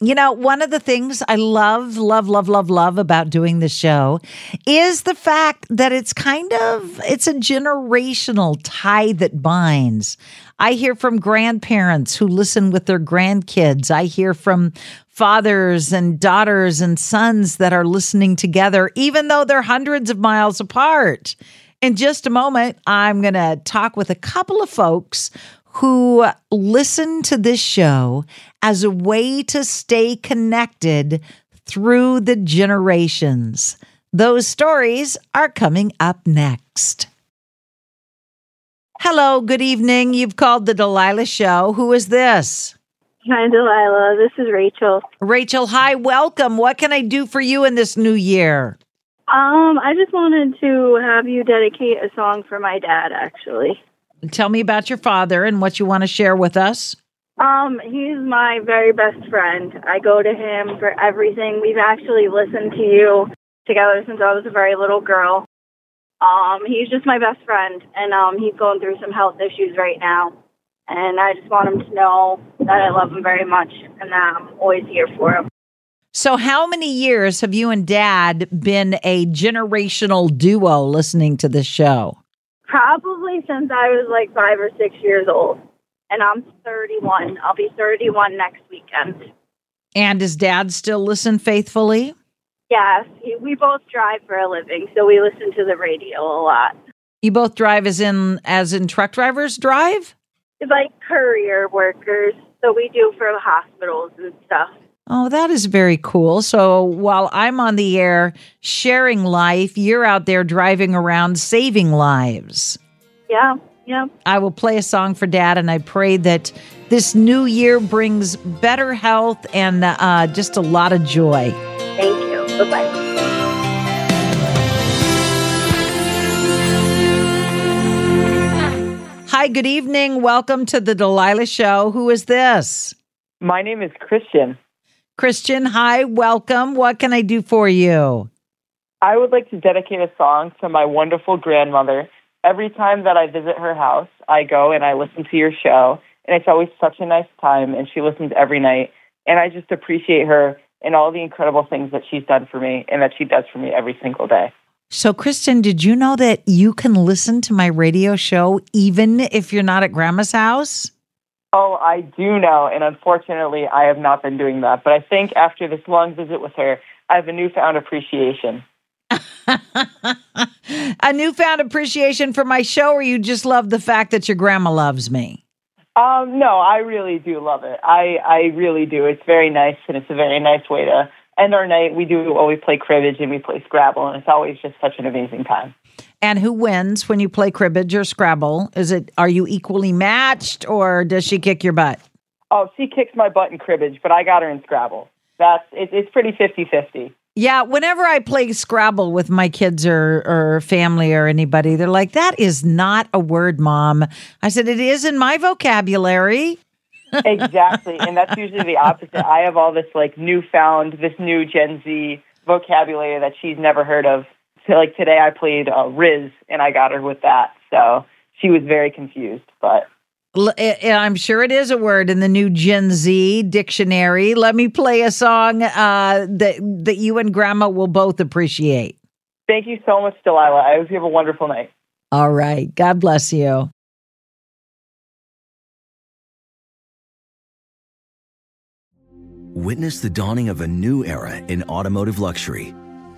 You know, one of the things I love, love, love, love, love about doing the show is the fact that it's kind of it's a generational tie that binds. I hear from grandparents who listen with their grandkids. I hear from fathers and daughters and sons that are listening together, even though they're hundreds of miles apart. In just a moment, I'm going to talk with a couple of folks who listen to this show as a way to stay connected through the generations. Those stories are coming up next. Hello, good evening. You've called the Delilah Show. Who is this? Hi, Delilah. This is Rachel. Rachel, hi, welcome. What can I do for you in this new year? Um, I just wanted to have you dedicate a song for my dad, actually. Tell me about your father and what you want to share with us. Um, he's my very best friend. I go to him for everything. We've actually listened to you together since I was a very little girl. Um, he's just my best friend, and um, he's going through some health issues right now. And I just want him to know that I love him very much and that I'm always here for him. So, how many years have you and dad been a generational duo listening to this show? Probably since I was like five or six years old. And I'm 31. I'll be 31 next weekend. And does dad still listen faithfully? Yes, he, we both drive for a living, so we listen to the radio a lot. You both drive as in as in truck drivers drive? Like courier workers, so we do for hospitals and stuff. Oh, that is very cool. So while I'm on the air sharing life, you're out there driving around saving lives. Yeah, yeah. I will play a song for dad, and I pray that this new year brings better health and uh, just a lot of joy. Thank you. Bye bye. Hi, good evening. Welcome to the Delilah Show. Who is this? My name is Christian. Christian, hi, welcome. What can I do for you? I would like to dedicate a song to my wonderful grandmother. Every time that I visit her house, I go and I listen to your show, and it's always such a nice time, and she listens every night. And I just appreciate her and all the incredible things that she's done for me and that she does for me every single day. So, Kristen, did you know that you can listen to my radio show even if you're not at grandma's house? Oh, I do know, and unfortunately, I have not been doing that. But I think after this long visit with her, I have a newfound appreciation. a newfound appreciation for my show, or you just love the fact that your grandma loves me? Um, no, I really do love it. I, I really do. It's very nice, and it's a very nice way to end our night. We do always play cribbage and we play Scrabble, and it's always just such an amazing time. And who wins when you play cribbage or Scrabble? Is it are you equally matched, or does she kick your butt? Oh, she kicks my butt in cribbage, but I got her in Scrabble. That's it, it's pretty 50-50. Yeah, whenever I play Scrabble with my kids or or family or anybody, they're like, "That is not a word, mom." I said, "It is in my vocabulary." exactly, and that's usually the opposite. I have all this like newfound, this new Gen Z vocabulary that she's never heard of. So, like today, I played uh, Rizz, and I got her with that. So she was very confused, but I'm sure it is a word in the new Gen Z dictionary. Let me play a song uh, that that you and Grandma will both appreciate. thank you so much, Delilah. I hope you have a wonderful night. All right, God bless you. Witness the dawning of a new era in automotive luxury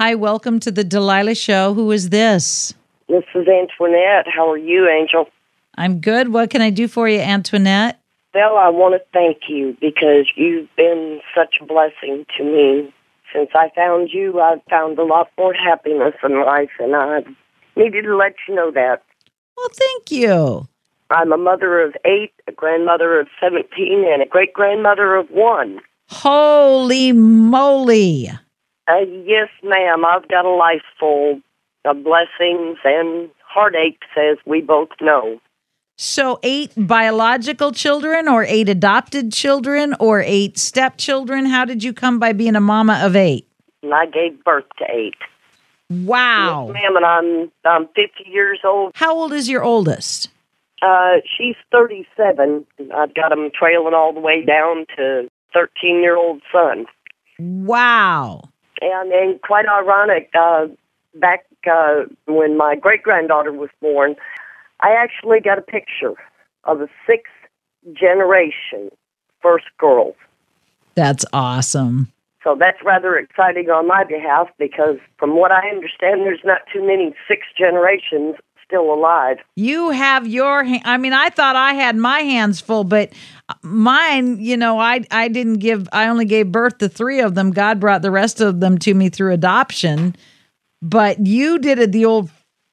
Hi, welcome to the Delilah Show. Who is this? This is Antoinette. How are you, Angel? I'm good. What can I do for you, Antoinette? Well, I want to thank you because you've been such a blessing to me. Since I found you, I've found a lot more happiness in life, and I needed to let you know that. Well, thank you. I'm a mother of eight, a grandmother of 17, and a great grandmother of one. Holy moly. Uh, yes, ma'am. I've got a life full of blessings and heartaches, as we both know. So, eight biological children, or eight adopted children, or eight stepchildren? How did you come by being a mama of eight? And I gave birth to eight. Wow. Yes, ma'am, and I'm I'm 50 years old. How old is your oldest? Uh, she's 37. I've got them trailing all the way down to 13 year old son. Wow. And and quite ironic. Uh, back uh, when my great granddaughter was born, I actually got a picture of a sixth generation first girl. That's awesome. So that's rather exciting on my behalf because, from what I understand, there's not too many sixth generations still alive. You have your ha- I mean I thought I had my hands full but mine, you know, I I didn't give I only gave birth to 3 of them. God brought the rest of them to me through adoption. But you did it the old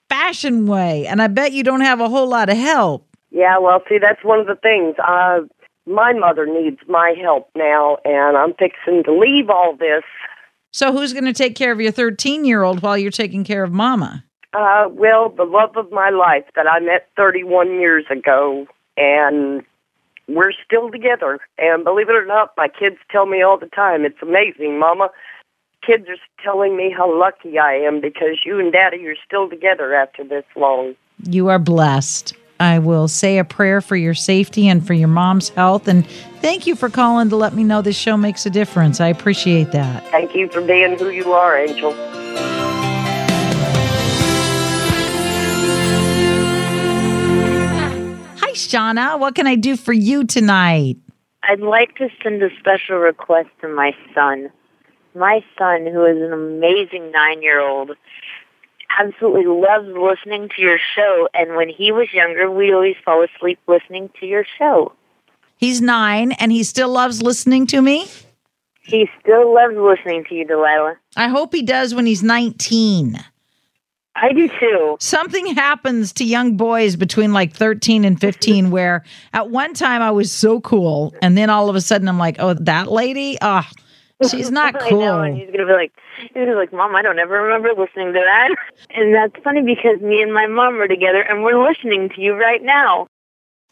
fashioned way and I bet you don't have a whole lot of help. Yeah, well, see, that's one of the things. Uh, my mother needs my help now, and I'm fixing to leave all this. So who's going to take care of your 13-year-old while you're taking care of mama? Uh, well, the love of my life that I met 31 years ago, and we're still together. And believe it or not, my kids tell me all the time, it's amazing, Mama. Kids are telling me how lucky I am because you and Daddy are still together after this long. You are blessed. I will say a prayer for your safety and for your mom's health. And thank you for calling to let me know this show makes a difference. I appreciate that. Thank you for being who you are, Angel. Shauna. What can I do for you tonight? I'd like to send a special request to my son. My son, who is an amazing nine year old, absolutely loves listening to your show. And when he was younger, we always fall asleep listening to your show. He's nine and he still loves listening to me. He still loves listening to you, Delilah. I hope he does when he's 19. I do too. Something happens to young boys between like 13 and 15 where at one time I was so cool. And then all of a sudden I'm like, oh, that lady? Ah. She's not I know, and he's gonna be like, he's gonna be like, Mom, I don't ever remember listening to that. And that's funny because me and my mom are together, and we're listening to you right now.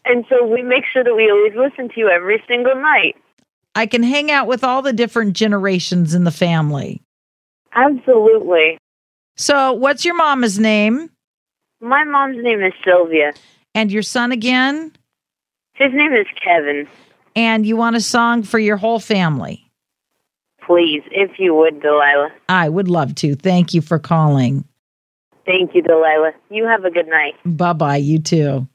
And so we make sure that we always listen to you every single night. I can hang out with all the different generations in the family. Absolutely. So, what's your mama's name My mom's name is Sylvia. and your son again? His name is Kevin. And you want a song for your whole family? Please, if you would, Delilah. I would love to. Thank you for calling. Thank you, Delilah. You have a good night. Bye bye. You too.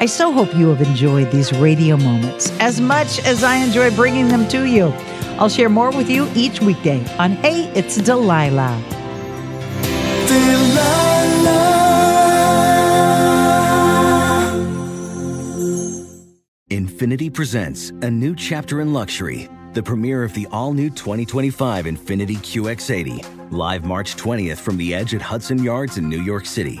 I so hope you have enjoyed these radio moments as much as I enjoy bringing them to you. I'll share more with you each weekday on Hey, It's Delilah. Delilah. Infiniti presents a new chapter in luxury, the premiere of the all new 2025 Infiniti QX80, live March 20th from the edge at Hudson Yards in New York City,